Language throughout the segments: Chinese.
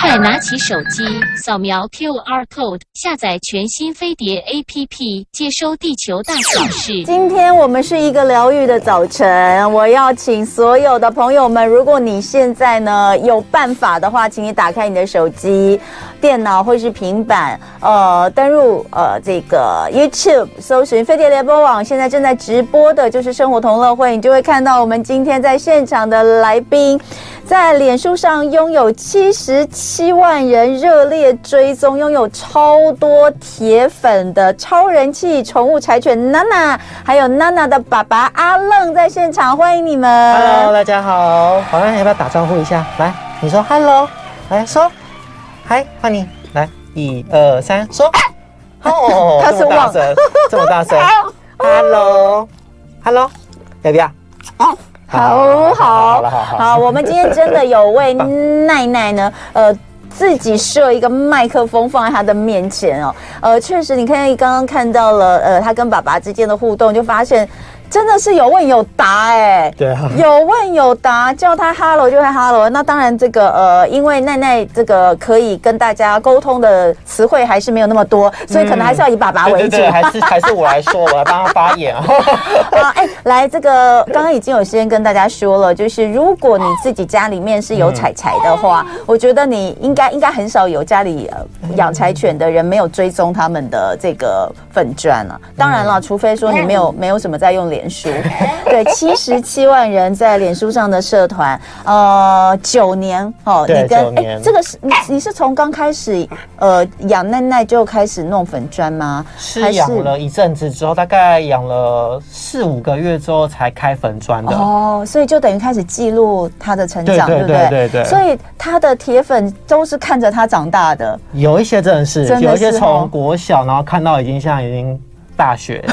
快拿起手机，扫描 QR code，下载全新飞碟 APP，接收地球大小事。今天我们是一个疗愈的早晨，我要请所有的朋友们，如果你现在呢有办法的话，请你打开你的手机、电脑或是平板，呃，登入呃这个 YouTube，搜寻飞碟联播网，现在正在直播的就是生活同乐会，你就会看到我们今天在现场的来宾。在脸书上拥有七十七万人热烈追踪，拥有超多铁粉的超人气宠物柴犬娜娜，还有娜娜的爸爸阿愣在现场，欢迎你们。Hello，大家好，好，那要不要打招呼一下？来，你说 Hello，来说，嗨，欢迎，来，一二三，说，哦，他是忘了，这么大声，Hello，Hello，要不要？好好好，好，我们今天真的有为奈奈呢，呃，自己设一个麦克风放在她的面前哦，呃，确实，你看刚刚看到了，呃，她跟爸爸之间的互动，就发现。真的是有问有答哎、欸，对啊，有问有答，叫他 hello 就会 hello。那当然，这个呃，因为奈奈这个可以跟大家沟通的词汇还是没有那么多，所以可能还是要以爸爸为主。嗯、对，对，对，还是还是我来说，我来帮他发言啊。啊，哎，来，这个刚刚已经有先跟大家说了，就是如果你自己家里面是有柴柴的话，嗯、我觉得你应该应该很少有家里养柴犬的人没有追踪他们的这个粉专了。当然了，除非说你没有没有什么在用脸。脸书 对，七十七万人在脸书上的社团，呃，九年哦，你跟哎，这个是你你是从刚开始呃养奈奈就开始弄粉砖吗？是养了一阵子之后，大概养了四五个月之后才开粉砖的哦，所以就等于开始记录他的成长，对不对？对对对。所以他的铁粉都是看着他长大的，有一些真的是，有一些从国小然后看到已经现在已经大学。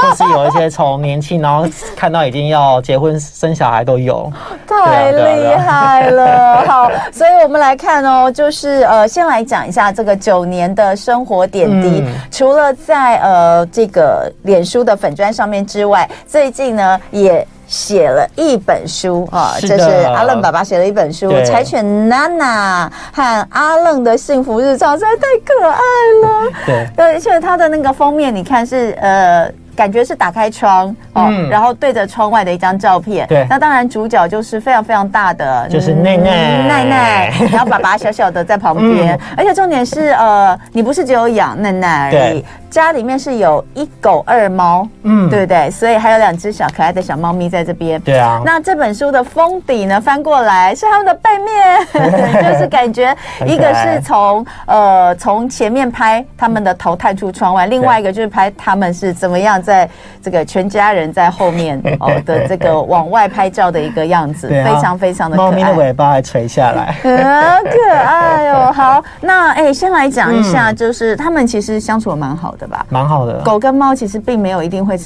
或是有一些从年轻，然后看到已经要结婚生小孩都有，太厉害了。好，所以我们来看哦，就是呃，先来讲一下这个九年的生活点滴。嗯、除了在呃这个脸书的粉砖上面之外，最近呢也写了一本书啊，这是阿愣爸爸写了一本书《柴犬娜娜和阿愣的幸福日常》，实在太可爱了。对，而且它的那个封面，你看是呃。感觉是打开窗哦，嗯、然后对着窗外的一张照片。对，那当然主角就是非常非常大的，就是奈奈奈奈，然后爸爸小小的在旁边，嗯、而且重点是呃，你不是只有养奈奈而已。家里面是有一狗二猫，嗯，对不对？所以还有两只小可爱的小猫咪在这边。对啊。那这本书的封底呢，翻过来是他们的背面，就是感觉一个是从呃从前面拍他们的头探出窗外，另外一个就是拍他们是怎么样在这个全家人在后面 哦的这个往外拍照的一个样子，非常非常的可爱。猫咪的尾巴还垂下来，好可爱哦。好，那哎，先来讲一下，就是他们其实相处的蛮好的。吧？蛮好的。狗跟猫其实并没有一定会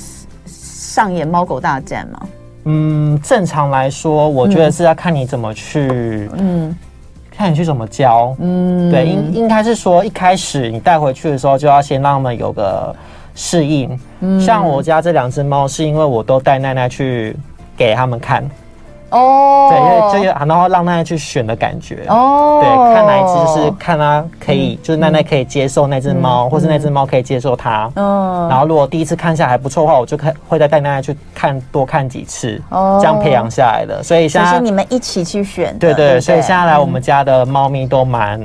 上演猫狗大战嘛。嗯，正常来说，我觉得是要看你怎么去，嗯，看你去怎么教。嗯，对，应应该是说一开始你带回去的时候，就要先让他们有个适应。嗯，像我家这两只猫，是因为我都带奈奈去给他们看。哦，对，因为这个，然后让奈奈去选的感觉。哦，对，看哪一只是看它可以，就是奈奈可以接受那只猫，或是那只猫可以接受它。嗯，然后如果第一次看下来还不错的话，我就看会再带奈奈去看多看几次，哦，这样培养下来的。所以现在是你们一起去选，对对，所以现在来我们家的猫咪都蛮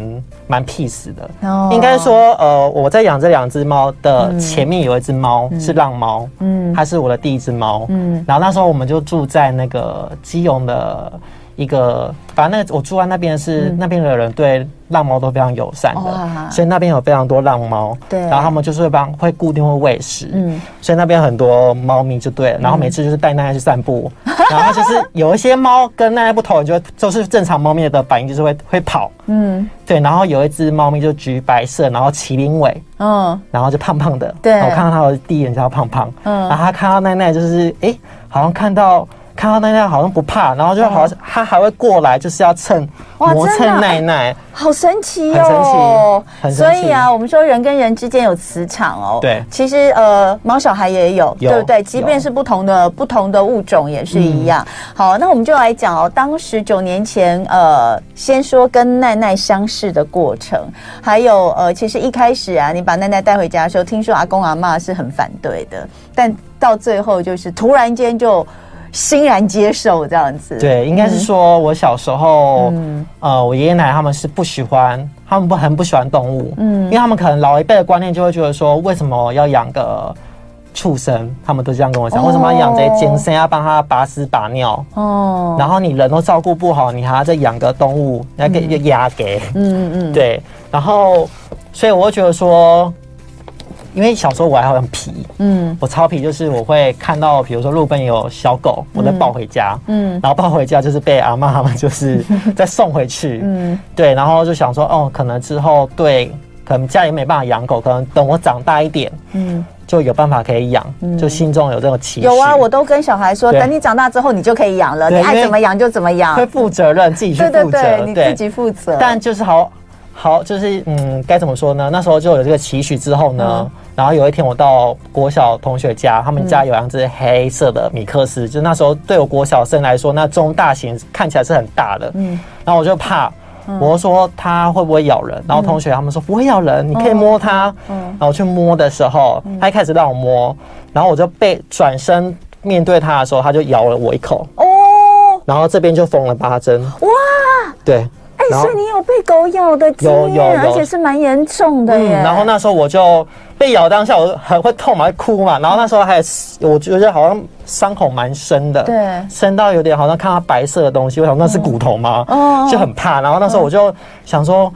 蛮 peace 的。哦，应该说，呃，我在养这两只猫的前面有一只猫是浪猫，嗯，它是我的第一只猫，嗯，然后那时候我们就住在那个基隆的一个，反正那个我住在那边是、嗯、那边的人对浪猫都非常友善的，所以那边有非常多浪猫。对，然后他们就是会帮会固定会喂食，嗯，所以那边很多猫咪就对了。然后每次就是带奈奈去散步，嗯、然后就是有一些猫跟奈奈不同，就就是正常猫咪的反应就是会会跑，嗯，对。然后有一只猫咪就橘白色，然后麒麟尾，嗯，然后就胖胖的，对。我看到它的第一眼就叫胖胖，嗯，然后它看到奈奈就是哎、欸，好像看到。看到奈奈好像不怕，然后就好像他还会过来，就是要蹭磨蹭奈奈，好神奇哦，很神奇。所以啊，我们说人跟人之间有磁场哦。对，其实呃，猫小孩也有，对不对？即便是不同的不同的物种也是一样。好，那我们就来讲哦，当时九年前，呃，先说跟奈奈相识的过程，还有呃，其实一开始啊，你把奈奈带回家的时候，听说阿公阿嬷是很反对的，但到最后就是突然间就。欣然接受这样子，对，应该是说我小时候，嗯、呃，我爷爷奶奶他们是不喜欢，他们不很不喜欢动物，嗯，因为他们可能老一辈的观念就会觉得说，为什么要养个畜生？他们都这样跟我讲，哦、为什么要养这些精生，要帮他拔屎拔尿？哦，然后你人都照顾不好，你还要再养个动物，来给一个鸭给，嗯嗯。嗯，对，然后所以我会觉得说。因为小时候我还很皮，嗯，我超皮，就是我会看到，比如说路边有小狗，我再抱回家，嗯，然后抱回家就是被阿嬷他们就是 再送回去，嗯，对，然后就想说，哦，可能之后对，可能家里没办法养狗，可能等我长大一点，嗯，就有办法可以养，就心中有这种期许。有啊，我都跟小孩说，等你长大之后，你就可以养了，你爱怎么养就怎么养，会负责任，自己去负责，对对对，你自己负责。但就是好。好，就是嗯，该怎么说呢？那时候就有这个期许之后呢，嗯、然后有一天我到国小同学家，他们家有两只黑色的米克斯，嗯、就那时候对我国小生来说，那中大型看起来是很大的，嗯，然后我就怕，嗯、我就说它会不会咬人？然后同学他们说不会咬人，你可以摸它，嗯，然后我去摸的时候，他一开始让我摸，然后我就被转身面对它的时候，它就咬了我一口，哦，然后这边就缝了八针，哇，对。哎，所以你有被狗咬的经验，而且是蛮严重的耶。然后那时候我就被咬当下，我很会痛嘛，会哭嘛。然后那时候还，我觉得好像伤口蛮深的，对，深到有点好像看到白色的东西，我想那是骨头吗？哦，就很怕。然后那时候我就想说，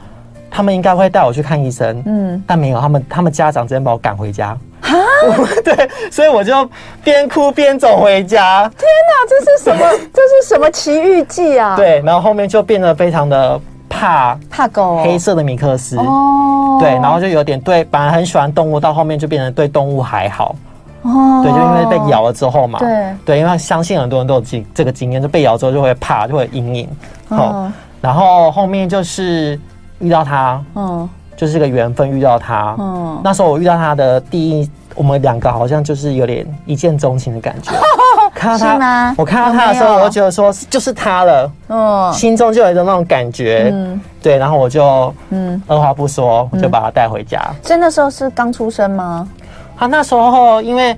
他们应该会带我去看医生，嗯，但没有，他们他们家长直接把我赶回家。哈，对，所以我就边哭边走回家。天哪，这是什么？这是什么奇遇记啊？对，然后后面就变得非常的怕怕狗，黑色的米克斯。哦，对，然后就有点对，本来很喜欢动物，到后面就变成对动物还好。哦，对，就因为被咬了之后嘛。对，对，因为相信很多人都有经这个经验，就被咬之后就会怕，就会有阴影。哦，然后后面就是遇到他。嗯。就是个缘分遇到他，嗯，那时候我遇到他的第一，我们两个好像就是有点一见钟情的感觉。看到他，吗？我看到他的时候，我就觉得说就是他了，嗯，心中就有一种那种感觉，嗯，对，然后我就，嗯，二话不说，我就把他带回家。所以那时候是刚出生吗？他那时候因为。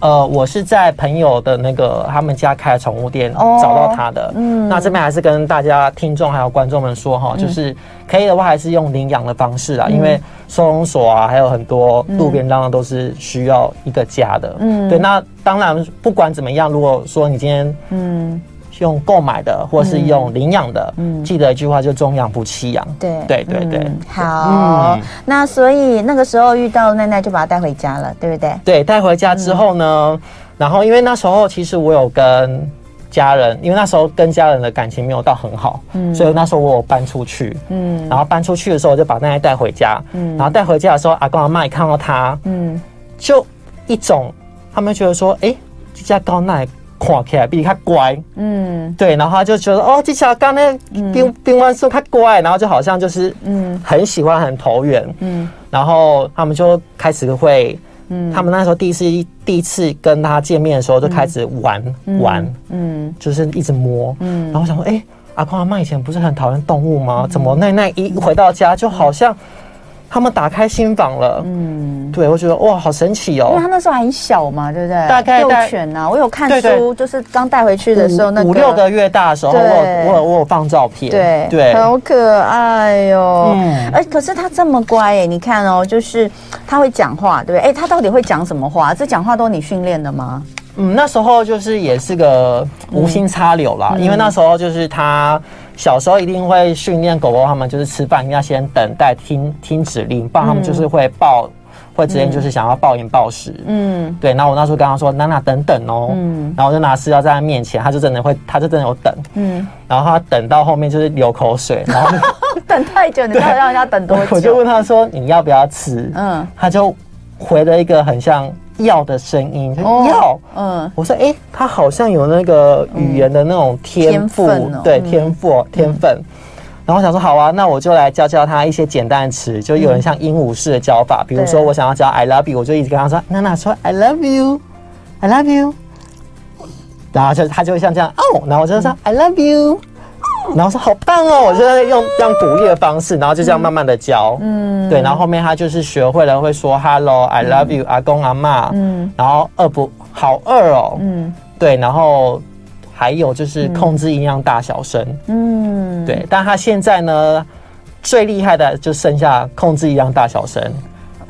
呃，我是在朋友的那个他们家开宠物店找到他的。嗯，那这边还是跟大家听众还有观众们说哈，就是可以的话还是用领养的方式啊，因为收容所啊还有很多路边当然都是需要一个家的。嗯，对，那当然不管怎么样，如果说你今天嗯。用购买的，或是用领养的，嗯，记得一句话，就中养不弃养。对。对对对，好。那所以那个时候遇到奈奈，就把它带回家了，对不对？对，带回家之后呢，然后因为那时候其实我有跟家人，因为那时候跟家人的感情没有到很好，嗯，所以那时候我有搬出去，嗯，然后搬出去的时候，我就把奈奈带回家，嗯，然后带回家的时候，阿公阿妈也看到他，嗯，就一种他们觉得说，哎，这家高奈。看起来比他乖，嗯，对，然后他就觉得哦，这小刚那冰冰完说他乖，然后就好像就是嗯，很喜欢很投缘，嗯，然后他们就开始会，嗯，他们那时候第一次第一次跟他见面的时候就开始玩玩，嗯，就是一直摸，嗯，然后我想说，哎，阿公阿妈以前不是很讨厌动物吗？怎么奈奈一回到家就好像。他们打开心房了，嗯，对，我觉得哇，好神奇哦！因为他那时候还小嘛，对不对？大概幼犬呐，我有看书，就是刚带回去的时候，那五六个月大的时候，我我我有放照片，对对，好可爱哟。嗯，哎，可是他这么乖哎，你看哦，就是他会讲话，对不对？哎，他到底会讲什么话？这讲话都你训练的吗？嗯，那时候就是也是个无心插柳啦，因为那时候就是他。小时候一定会训练狗狗，他们就是吃饭要先等待听听指令，不然他们就是会暴，会直接就是想要暴饮暴食。嗯，对。然后我那时候跟他说：“娜娜等等哦。”嗯。然后我就拿饲料在他面前，他就真的会，他就真的有等。嗯。然后他等到后面就是流口水，然后等太久，你知道让人家等多久？我就问他说：“你要不要吃？”嗯。他就回了一个很像要的声音，就要，嗯，我说，哎，他好像有那个语言的那种天赋，对，天赋天分。然后我想说，好啊，那我就来教教他一些简单的词，就有人像鹦鹉式的教法，比如说我想要教 I love you，我就一直跟他说，娜娜说 I love you，I love you，然后就他就会像这样哦，然后我就说 I love you。然后说好棒哦，我就在用这样鼓励的方式，然后就这样慢慢的教，嗯，对，然后后面他就是学会了会说 Hello，I love you，阿公阿妈，嗯，然后饿不好饿哦，嗯，对，然后还有就是控制音量大小声，嗯，对，但他现在呢最厉害的就剩下控制音量大小声，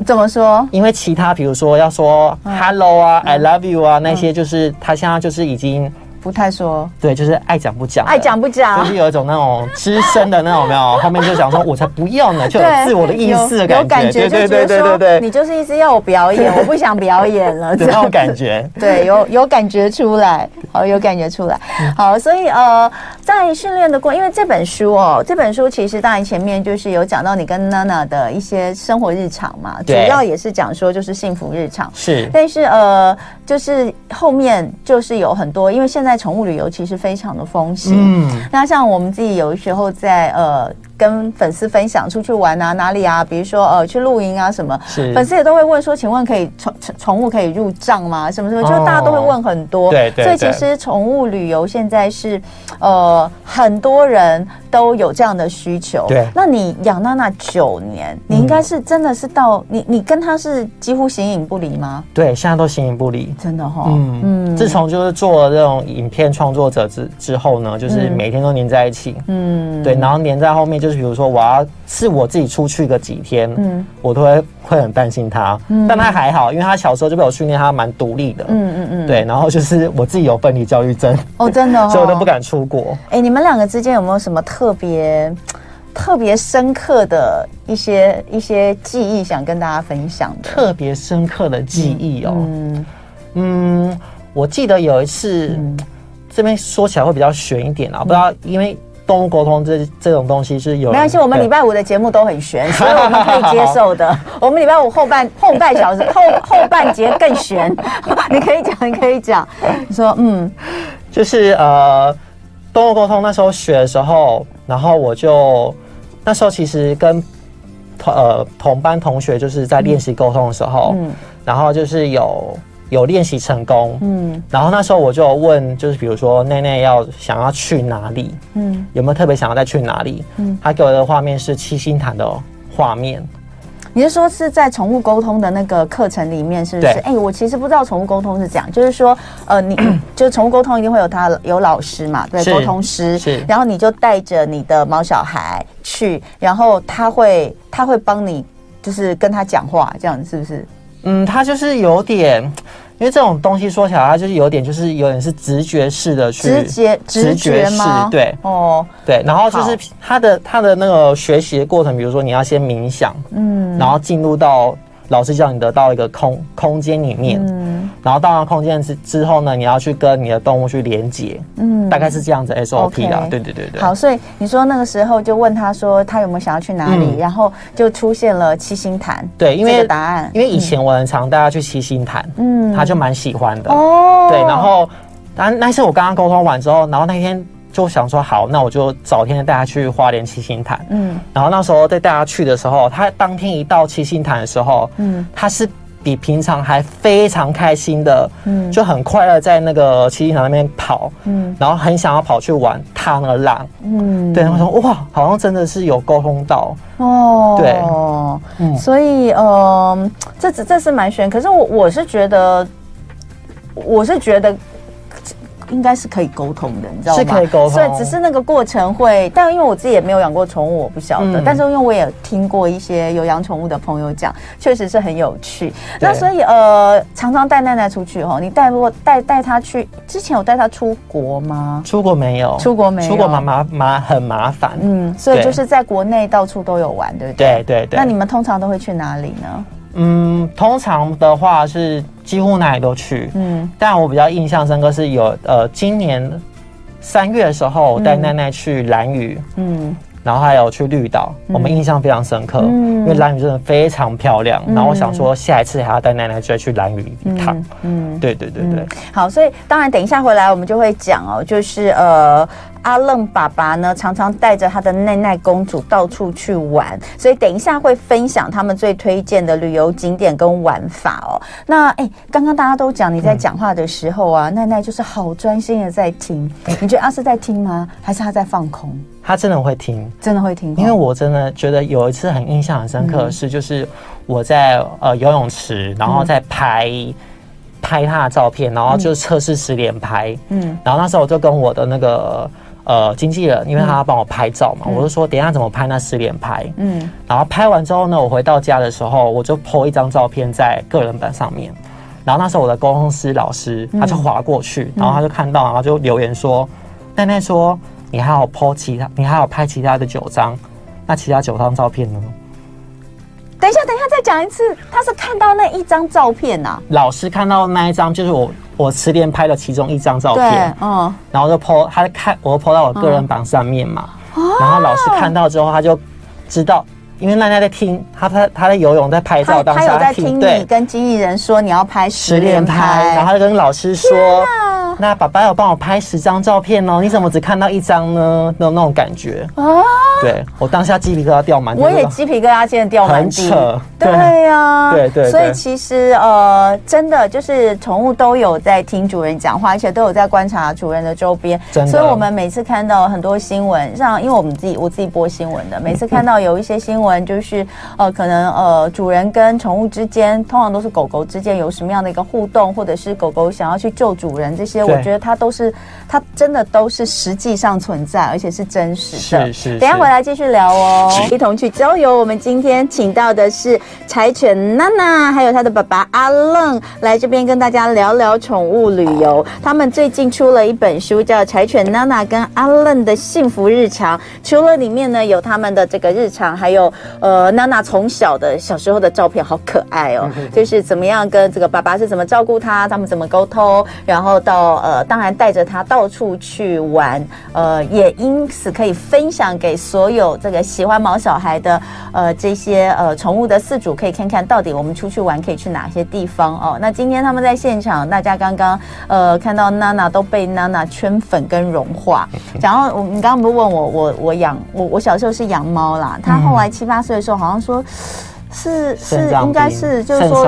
怎么说？因为其他比如说要说 Hello 啊，I love you 啊那些，就是他现在就是已经。不太说，对，就是爱讲不讲，爱讲不讲，就是有一种那种资深的那种，没有？后面就想说，我才不要呢，就有自我的意思的感觉，对对对对对，你就是一直要我表演，我不想表演了，这种感觉，对，有有感觉出来，好，有感觉出来，好，所以呃，在训练的过，因为这本书哦，这本书其实当然前面就是有讲到你跟娜娜的一些生活日常嘛，主要也是讲说就是幸福日常，是，但是呃，就是后面就是有很多，因为现在。宠物旅游其实非常的风行，嗯，那像我们自己有的时候在呃。跟粉丝分享出去玩啊，哪里啊？比如说呃，去露营啊什么，是粉丝也都会问说，请问可以宠宠物可以入账吗？什么什么，就大家都会问很多。对对。所以其实宠物旅游现在是呃很多人都有这样的需求。对。那你养娜娜九年，你应该是真的是到你你跟他是几乎形影不离吗？对，现在都形影不离，真的哈。嗯嗯。自从就是做了这种影片创作者之之后呢，就是每天都黏在一起。嗯。对，然后黏在后面就。就是比如说，我要是我自己出去个几天，嗯，我都会会很担心他，嗯，但他还好，因为他小时候就被我训练，他蛮独立的，嗯嗯嗯，对，然后就是我自己有分离焦虑症，哦，真的，所以我都不敢出国。哎，你们两个之间有没有什么特别特别深刻的一些一些记忆想跟大家分享的？特别深刻的记忆哦，嗯嗯，我记得有一次，这边说起来会比较悬一点啊，不知道因为。动物沟通这这种东西是有没关系，我们礼拜五的节目都很悬，所以我们可以接受的。我们礼拜五后半后半小时 后后半节更悬，你可以讲，你可以讲。你说，嗯，就是呃，动物沟通那时候学的时候，然后我就那时候其实跟同呃同班同学就是在练习沟通的时候，嗯，然后就是有。有练习成功，嗯，然后那时候我就问，就是比如说内内要想要去哪里，嗯，有没有特别想要再去哪里？嗯，他给我的画面是七星潭的画面。你是说是在宠物沟通的那个课程里面，是不是？哎、欸，我其实不知道宠物沟通是这样，就是说，呃，你 就是宠物沟通一定会有他有老师嘛，对，沟通师，是，然后你就带着你的毛小孩去，然后他会他会帮你，就是跟他讲话，这样是不是？嗯，他就是有点，因为这种东西说起来，他就是有点，就是有点是直觉式的去直觉直觉吗？对，哦，对，然后就是他的他的那个学习的过程，比如说你要先冥想，嗯，然后进入到。老师叫你得到一个空空间里面，嗯，然后到了空间之之后呢，你要去跟你的动物去连接，嗯，大概是这样子 SOP 啦，对对对对。好，所以你说那个时候就问他说他有没有想要去哪里，然后就出现了七星潭，对，因为答案，因为以前我很常带他去七星潭，嗯，他就蛮喜欢的，哦，对，然后，但那，那次我刚刚沟通完之后，然后那天。就想说好，那我就找天带他去花莲七星潭。嗯，然后那时候在带他去的时候，他当天一到七星潭的时候，嗯，他是比平常还非常开心的，嗯，就很快乐在那个七星潭那边跑，嗯，然后很想要跑去玩踏那个浪，嗯，对，他说哇，好像真的是有沟通到。哦，对，嗯，所以呃，这这是蛮悬，可是我我是觉得，我是觉得。应该是可以沟通的，你知道吗？是可以沟通，所以只是那个过程会，但因为我自己也没有养过宠物，我不晓得。嗯、但是因为我也听过一些有养宠物的朋友讲，确实是很有趣。那所以呃，常常带奈奈出去哈，你带过带带她去之前有带她出国吗？出国没有，出国没有，出国麻麻麻很麻烦。嗯，所以就是在国内到处都有玩，对不对？对对对。那你们通常都会去哪里呢？嗯，通常的话是几乎哪里都去。嗯，但我比较印象深刻是有呃，今年三月的时候带奈奈去蓝屿。嗯，然后还有去绿岛，我们印象非常深刻，因为蓝屿真的非常漂亮。然后我想说，下一次还要带奶奶再去蓝屿一趟。嗯，对对对对。好，所以当然等一下回来我们就会讲哦，就是呃。阿愣爸爸呢，常常带着他的奈奈公主到处去玩，所以等一下会分享他们最推荐的旅游景点跟玩法哦。那哎，刚刚大家都讲你在讲话的时候啊，嗯、奈奈就是好专心的在听。你觉得阿是在听吗？还是他在放空？他真的会听，真的会听。因为我真的觉得有一次很印象很深刻的事，就是我在呃游泳池，然后在拍。嗯拍他的照片，然后就测试十连拍。嗯，然后那时候我就跟我的那个呃经纪人，因为他要帮我拍照嘛，嗯、我就说等一下怎么拍那十连拍。嗯，然后拍完之后呢，我回到家的时候，我就 po 一张照片在个人版上面。然后那时候我的公司老师他就划过去，然后他就看到，然后就留言说：“奈奈说你还有 po 其他，你还有拍其他的九张，那其他九张照片呢？”等一下，等一下，再讲一次。他是看到那一张照片呐、啊。老师看到那一张，就是我我十连拍的其中一张照片。嗯。然后就 po，他看我 po 到我个人榜上面嘛。哦。然后老师看到之后，他就知道，因为奈奈在听，他他他在游泳，在拍照当时，他有在听你跟经纪人说你要拍十连拍，然后他就跟老师说。那爸爸有帮我拍十张照片哦，你怎么只看到一张呢？那种那种感觉。啊，对我当下鸡皮疙瘩掉满地，我也鸡皮疙瘩现在掉满地，很扯，对。呀，对对，所以其实呃，真的就是宠物都有在听主人讲话，而且都有在观察主人的周边。所以我们每次看到很多新闻，像因为我们自己我自己播新闻的，每次看到有一些新闻，就是呃，可能呃，主人跟宠物之间，通常都是狗狗之间有什么样的一个互动，或者是狗狗想要去救主人这些。我觉得它都是，它真的都是实际上存在，而且是真实的。是是，是。等一下回来继续聊哦，一同去郊游。我们今天请到的是柴犬娜娜，还有她的爸爸阿愣，来这边跟大家聊聊宠物旅游。他们最近出了一本书，叫《柴犬娜娜跟阿愣的幸福日常》。除了里面呢有他们的这个日常，还有呃娜娜从小的小时候的照片，好可爱哦。就是怎么样跟这个爸爸是怎么照顾他，他们怎么沟通，然后到。呃，当然带着他到处去玩，呃，也因此可以分享给所有这个喜欢毛小孩的呃这些呃宠物的饲主，可以看看到底我们出去玩可以去哪些地方哦。那今天他们在现场，大家刚刚呃看到娜娜都被娜娜圈粉跟融化。然后我你刚刚不是问我，我我养我我小时候是养猫啦，他后来七八岁的时候好像说。是是，应该是就是说，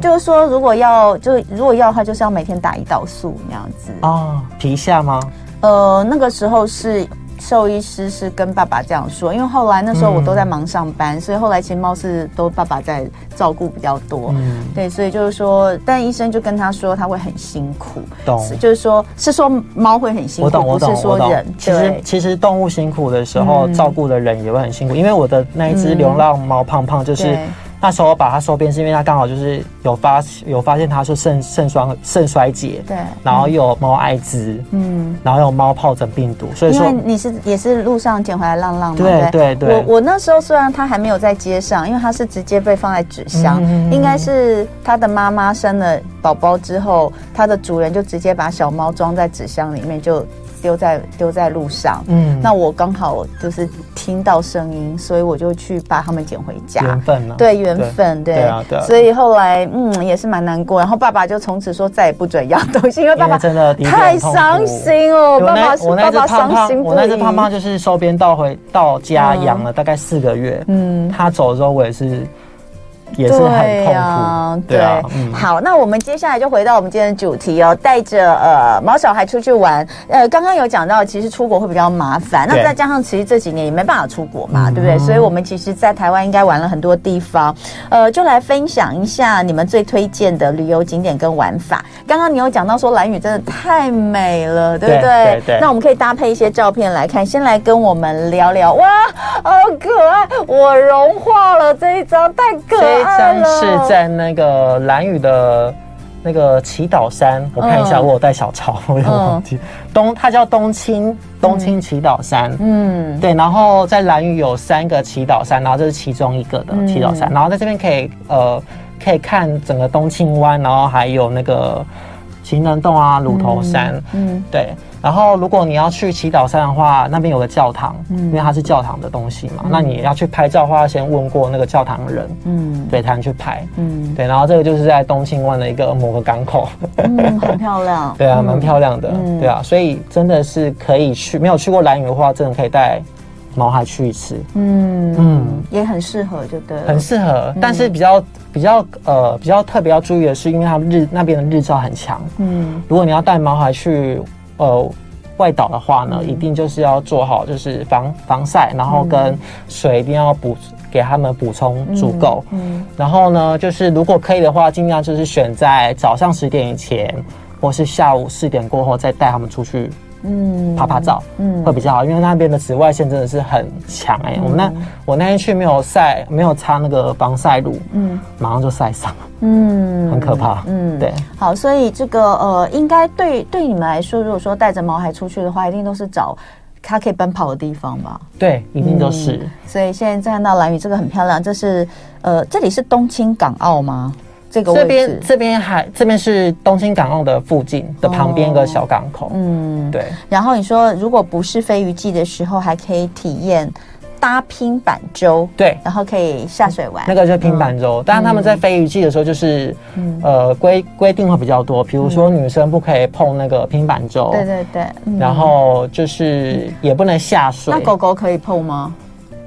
就是说，如果要就如果要的话，就是要每天打胰岛素那样子哦，皮下吗？呃，那个时候是。兽医师是跟爸爸这样说，因为后来那时候我都在忙上班，嗯、所以后来其实猫是都爸爸在照顾比较多。嗯，对，所以就是说，但医生就跟他说他会很辛苦，懂？就是说，是说猫会很辛苦，我懂，我懂，不是说人。其实其实动物辛苦的时候，照顾的人也会很辛苦。嗯、因为我的那一只流浪猫胖胖就是。那时候我把它收编，是因为它刚好就是有发有发现它是肾肾衰肾衰竭，对，然后又有猫艾滋，嗯，然后有猫疱疹病毒，所以说你是也是路上捡回来浪浪嘛，对对对。我我那时候虽然它还没有在街上，因为它是直接被放在纸箱，嗯、应该是它的妈妈生了宝宝之后，它的主人就直接把小猫装在纸箱里面就。丢在丢在路上，嗯，那我刚好就是听到声音，所以我就去把他们捡回家。缘分了，对缘分，对，对啊，对啊。所以后来，嗯，也是蛮难过。然后爸爸就从此说再也不准养东西，因为爸爸真的太伤心哦。爸爸是爸爸伤心。我那只胖胖就是收编到回到家养了大概四个月，嗯，他走的时候我也是。也是很痛苦，啊，对啊，嗯，好，那我们接下来就回到我们今天的主题哦，带着呃毛小孩出去玩，呃，刚刚有讲到，其实出国会比较麻烦，那再加上其实这几年也没办法出国嘛，对不对？所以我们其实，在台湾应该玩了很多地方，呃，就来分享一下你们最推荐的旅游景点跟玩法。刚刚你有讲到说蓝屿真的太美了，对不对？对，对，对。那我们可以搭配一些照片来看，先来跟我们聊聊，哇，好可爱，我融化了这一张，太可爱。这张是在那个蓝屿的那个祈祷山，我看一下，我有带小抄，我有忘记。东，它叫东青东青祈祷山，嗯，对。然后在蓝屿有三个祈祷山，然后这是其中一个的祈祷山。然后在这边可以呃可以看整个东青湾，然后还有那个情人洞啊、乳头山，嗯，对。然后如果你要去祈祷山的话，那边有个教堂，嗯，因为它是教堂的东西嘛。嗯、那你要去拍照的话，要先问过那个教堂的人，嗯，对，才能去拍，嗯，对。然后这个就是在东清湾的一个某个港口，嗯，很漂亮，对啊，蛮漂亮的，嗯、对啊，所以真的是可以去，没有去过兰屿的话，真的可以带毛孩去一次，嗯嗯，也很适合，就对，很适合。但是比较比较呃比较特别要注意的是，因为它日那边的日照很强，嗯，如果你要带毛孩去。呃，外岛的话呢，嗯、一定就是要做好，就是防防晒，然后跟水一定要补给他们补充足够。嗯，嗯然后呢，就是如果可以的话，尽量就是选在早上十点以前，或是下午四点过后再带他们出去。嗯，拍拍照，嗯，会比较好，因为那边的紫外线真的是很强哎。我们那我那天去没有晒，没有擦那个防晒乳，嗯，马上就晒伤，嗯，很可怕，嗯，对。好，所以这个呃，应该对对你们来说，如果说带着毛孩出去的话，一定都是找它可以奔跑的地方吧？对，一定都是。所以现在看到蓝屿这个很漂亮，这是呃，这里是东青港澳吗？这个这边这边还这边是东京港澳的附近的旁边一个小港口，嗯，对。然后你说，如果不是飞鱼季的时候，还可以体验搭拼板舟，对，然后可以下水玩。那个就是拼板舟，但是他们在飞鱼季的时候，就是呃规规定会比较多，比如说女生不可以碰那个拼板舟，对对对，然后就是也不能下水。那狗狗可以碰吗？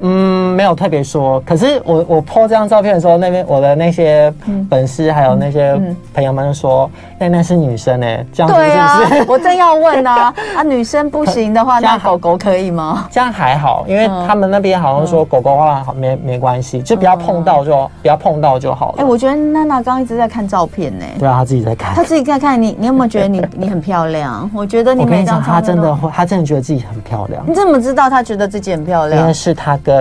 嗯，没有特别说。可是我我 po 这张照片的时候，那边我的那些粉丝还有那些朋友们就说，那那是女生哎，这样子是不是？对啊，我正要问啊，啊，女生不行的话，那狗狗可以吗？这样还好，因为他们那边好像说狗狗的话好没没关系，就不要碰到就不要碰到就好了。哎，我觉得娜娜刚刚一直在看照片呢。对啊，她自己在看。她自己在看你，你有没有觉得你 你很漂亮？我觉得你每张，她真的会，她真的觉得自己很漂亮。你怎么知道她觉得自己很漂亮？因为是她跟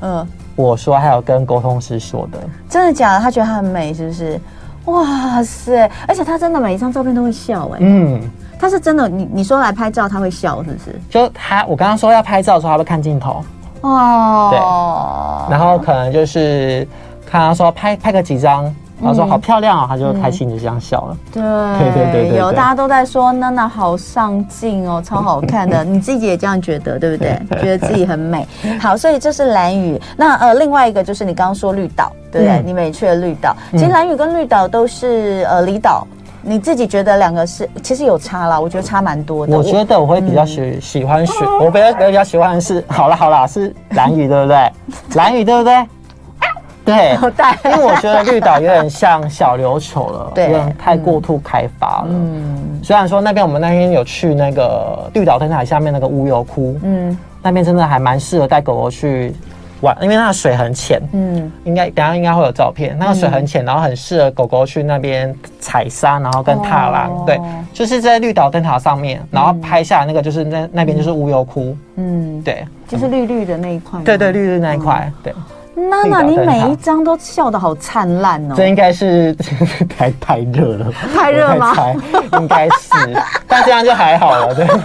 嗯，我说还有跟沟通师说的，真的假的？他觉得她很美，是不是？哇塞！而且他真的每一张照片都会笑哎，嗯，他是真的。你你说来拍照，他会笑是不是？就他，我刚刚说要拍照的时候，他会看镜头哦，对，然后可能就是看他说拍拍个几张。他说好漂亮啊，他就开心的这样笑了。对对对对，有大家都在说娜娜好上镜哦，超好看的。你自己也这样觉得对不对？觉得自己很美。好，所以这是兰屿。那呃，另外一个就是你刚刚说绿岛，对不对？你们也去了绿岛。其实兰屿跟绿岛都是呃离岛，你自己觉得两个是其实有差啦，我觉得差蛮多的。我觉得我会比较喜喜欢选，我比较比较喜欢的是，好了好了，是兰屿对不对？兰屿对不对？对，因为我觉得绿岛有点像小琉球了，对，有点太过度开发了。嗯，虽然说那边我们那天有去那个绿岛灯塔下面那个乌油窟，嗯，那边真的还蛮适合带狗狗去玩，因为那个水很浅，嗯，应该等下应该会有照片，那个水很浅，然后很适合狗狗去那边踩沙，然后跟踏浪，哦、对，就是在绿岛灯塔上面，然后拍下来那个就是那那边就是乌油窟，嗯，对，就是绿绿的那一块，对对，绿绿那一块，对。娜娜，你每一张都笑得好灿烂哦！这应该是 太太热了，太热吗？应该是，但这样就还好了，对。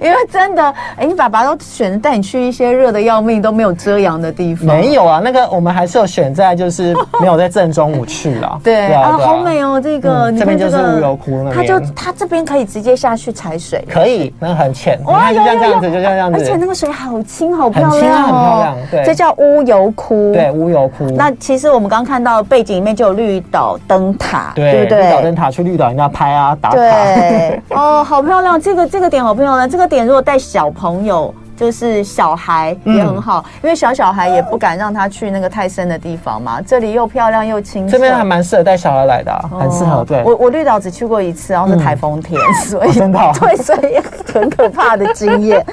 因为真的，哎，你爸爸都选择带你去一些热的要命都没有遮阳的地方。没有啊，那个我们还是有选在就是 没有在正中午去啦。对啊，好美哦，这个这边就是乌油窟那边。它就它这边可以直接下去踩水，可以，那个很浅，哇，就像这样子，就像这样子，而且那个水好清，好漂亮，很清，很漂亮。对，这叫乌油窟。对，乌油窟。那其实我们刚看到背景里面就有绿岛灯塔，对不对？绿岛灯塔去绿岛人家拍啊，打卡。对，哦，好漂亮，这个这个点好漂亮，这个点如果带小朋友。就是小孩也很好，嗯、因为小小孩也不敢让他去那个太深的地方嘛。这里又漂亮又清澈，这边还蛮适合带小孩来的，啊，哦、很适合。对，我我绿岛只去过一次，然后是台风天，嗯、所以，哦、真的，哦、对，所以 很可怕的经验。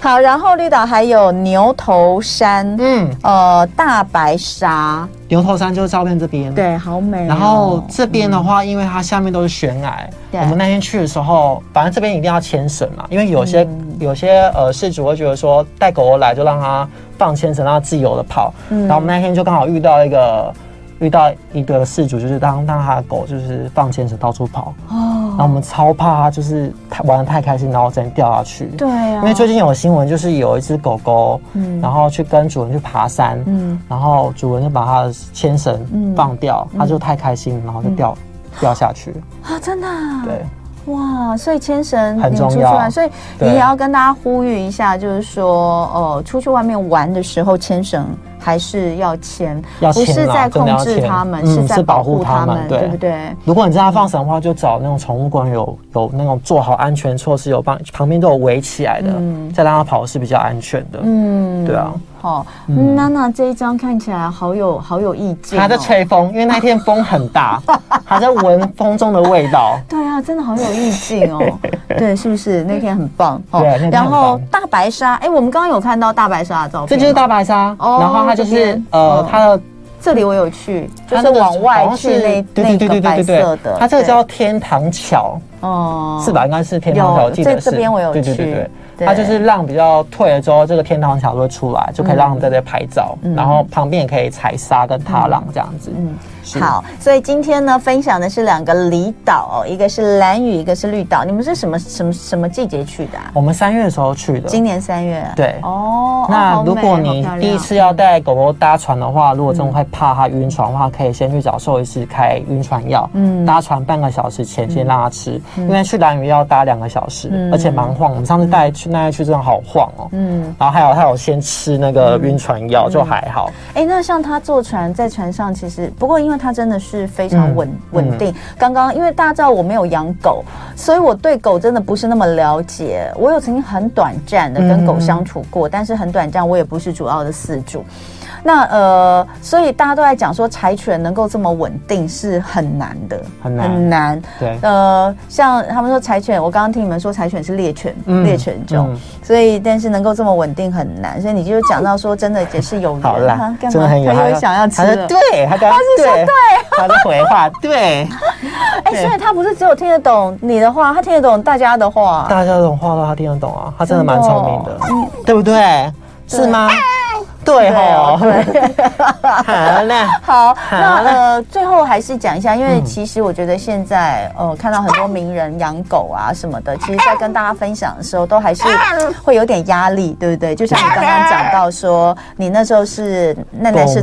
好，然后绿岛还有牛头山，嗯，呃，大白鲨。牛头山就是照片这边，对，好美，哦。然后这边的话，嗯、因为它下面都是悬崖，我们那天去的时候，反正这边一定要牵绳嘛，因为有些、嗯、有些呃事主会觉得说带狗狗来就让它放牵绳，让它自由的跑。嗯、然后我们那天就刚好遇到一个遇到一个事主，就是当当他的狗就是放牵绳到处跑。哦。然后我们超怕它，就是太玩的太开心，然后真掉下去。对啊，因为最近有新闻，就是有一只狗狗，嗯，然后去跟主人去爬山，嗯，然后主人就把它的牵绳放掉，它就太开心，然后就掉掉下去。啊，真的？对。哇，所以牵绳很重要，所以你也要跟大家呼吁一下，就是说，呃，出去外面玩的时候牵绳。还是要牵，不是在控制他们，是在保护他们，对不对？如果你真的放绳的话，就找那种宠物馆有有那种做好安全措施，有帮旁边都有围起来的，再让它跑是比较安全的。嗯，对啊。好，娜娜这一张看起来好有好有意境。她在吹风，因为那天风很大，她在闻风中的味道。对啊，真的好有意境哦。对，是不是那天很棒？对，然后大白鲨，哎，我们刚刚有看到大白鲨的照片，这就是大白鲨。然后它就是呃，它的这里我有去，就是往外去那那个白色的，它这个叫天堂桥哦，是吧？应该是天堂桥，我记得是。这边我有去。它就是浪比较退了之后，这个天堂桥就会出来，就可以让他们在这拍照，嗯、然后旁边也可以踩沙跟踏浪这样子。嗯。好，所以今天呢，分享的是两个离岛，一个是蓝屿，一个是绿岛。你们是什么什么什么季节去的？我们三月的时候去的。今年三月。对。哦。那如果你第一次要带狗狗搭船的话，如果真的会怕它晕船的话，可以先去找兽医师开晕船药。嗯。搭船半个小时前先让它吃，因为去蓝屿要搭两个小时，而且蛮晃。我们上次带去那去真的好晃哦。嗯。然后还有他有先吃那个晕船药，就还好。哎，那像他坐船在船上，其实不过因为他真的是非常稳稳定。刚刚因为大家知道我没有养狗，所以我对狗真的不是那么了解。我有曾经很短暂的跟狗相处过，但是很短暂，我也不是主要的饲主。那呃，所以大家都在讲说柴犬能够这么稳定是很难的，很难很难。对，呃，像他们说柴犬，我刚刚听你们说柴犬是猎犬，猎犬种，所以但是能够这么稳定很难。所以你就讲到说，真的也是有好啦，真的很有，他又想要吃的，对，他刚刚是说对，他的回话对。哎，所以他不是只有听得懂你的话，他听得懂大家的话，大家这种话都他听得懂啊，他真的蛮聪明的，对不对？是吗？对哦，对，好嘞，好，那呃，最后还是讲一下，因为其实我觉得现在呃，看到很多名人养狗啊什么的，其实，在跟大家分享的时候，都还是会有点压力，对不对？就像你刚刚讲到说，你那时候是奈奈是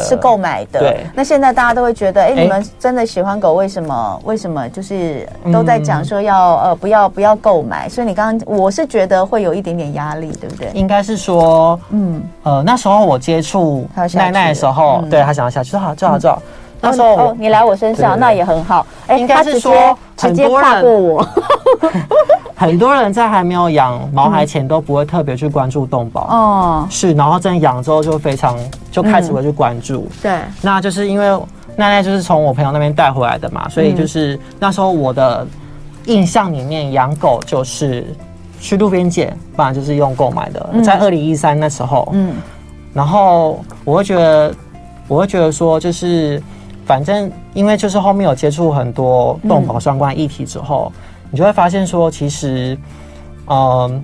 是购买的，对。那现在大家都会觉得，哎，你们真的喜欢狗，为什么？为什么？就是都在讲说要呃，不要不要购买。所以你刚刚，我是觉得会有一点点压力，对不对？应该是说，嗯呃，那时候。时候我接触奈奈的时候，对他想要下去，说好，就好，就好。那时候你来我身上，那也很好。哎，应该是说直接跨过我。很多人在还没有养毛孩前都不会特别去关注动保哦，是，然后真的养之后就非常就开始会去关注。对，那就是因为奈奈就是从我朋友那边带回来的嘛，所以就是那时候我的印象里面养狗就是去路边捡，不然就是用购买的。在二零一三那时候，嗯。然后我会觉得，我会觉得说，就是反正因为就是后面有接触很多动保相关议题之后，嗯、你就会发现说，其实，嗯、呃，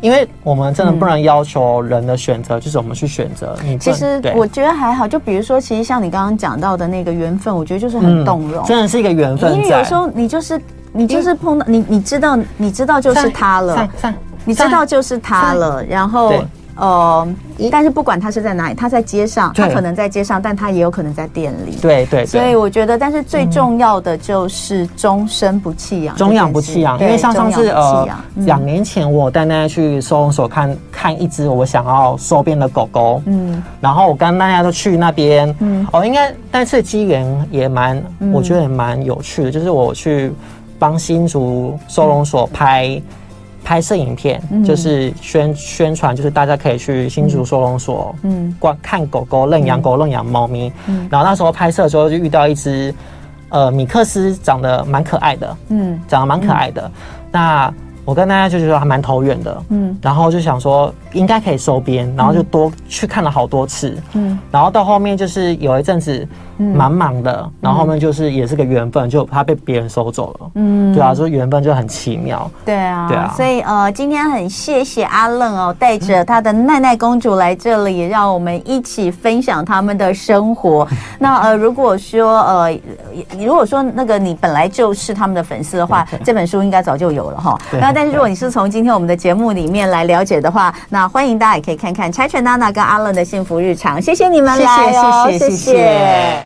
因为我们真的不能要求人的选择，嗯、就是我们去选择。你其实我觉得还好，就比如说，其实像你刚刚讲到的那个缘分，我觉得就是很动容，嗯、真的是一个缘分。因为有时候你就是你就是碰到你，你知道你知道就是他了，你知道就是他了，然后。呃，但是不管他是在哪里，他在街上，他可能在街上，但他也有可能在店里。对对。所以我觉得，但是最重要的就是终身不弃养，终养不弃养。因为像上次呃，两年前我带大家去收容所看看一只我想要收编的狗狗，嗯，然后我跟大家都去那边，嗯，哦，应该但是机缘也蛮，我觉得也蛮有趣的，就是我去帮新竹收容所拍。拍摄影片就是宣宣传，就是大家可以去新竹收容所，嗯，观看狗狗认养狗认养猫咪，嗯，然后那时候拍摄的时候就遇到一只，呃，米克斯长得蛮可爱的，嗯，长得蛮可爱的，那。我跟大家就觉得还蛮投缘的，嗯，然后就想说应该可以收编，然后就多去看了好多次，嗯，然后到后面就是有一阵子蛮忙的，然后后面就是也是个缘分，就他被别人收走了，嗯，对啊，所以缘分就很奇妙，对啊，对啊，所以呃，今天很谢谢阿愣哦，带着他的奈奈公主来这里，让我们一起分享他们的生活。那呃，如果说呃，如果说那个你本来就是他们的粉丝的话，这本书应该早就有了哈。那但是如果你是从今天我们的节目里面来了解的话，那欢迎大家也可以看看柴犬娜娜跟阿愣的幸福日常。谢谢你们来哦，谢谢谢谢。谢谢。